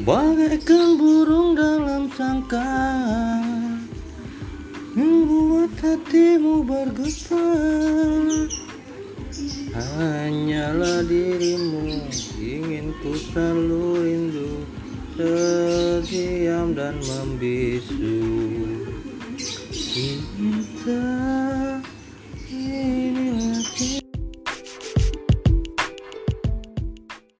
Bagaikan burung dalam sangkar, Membuat hatimu bergetar. Hanyalah dirimu Ingin ku selalu rindu Terdiam dan membisu. Cinta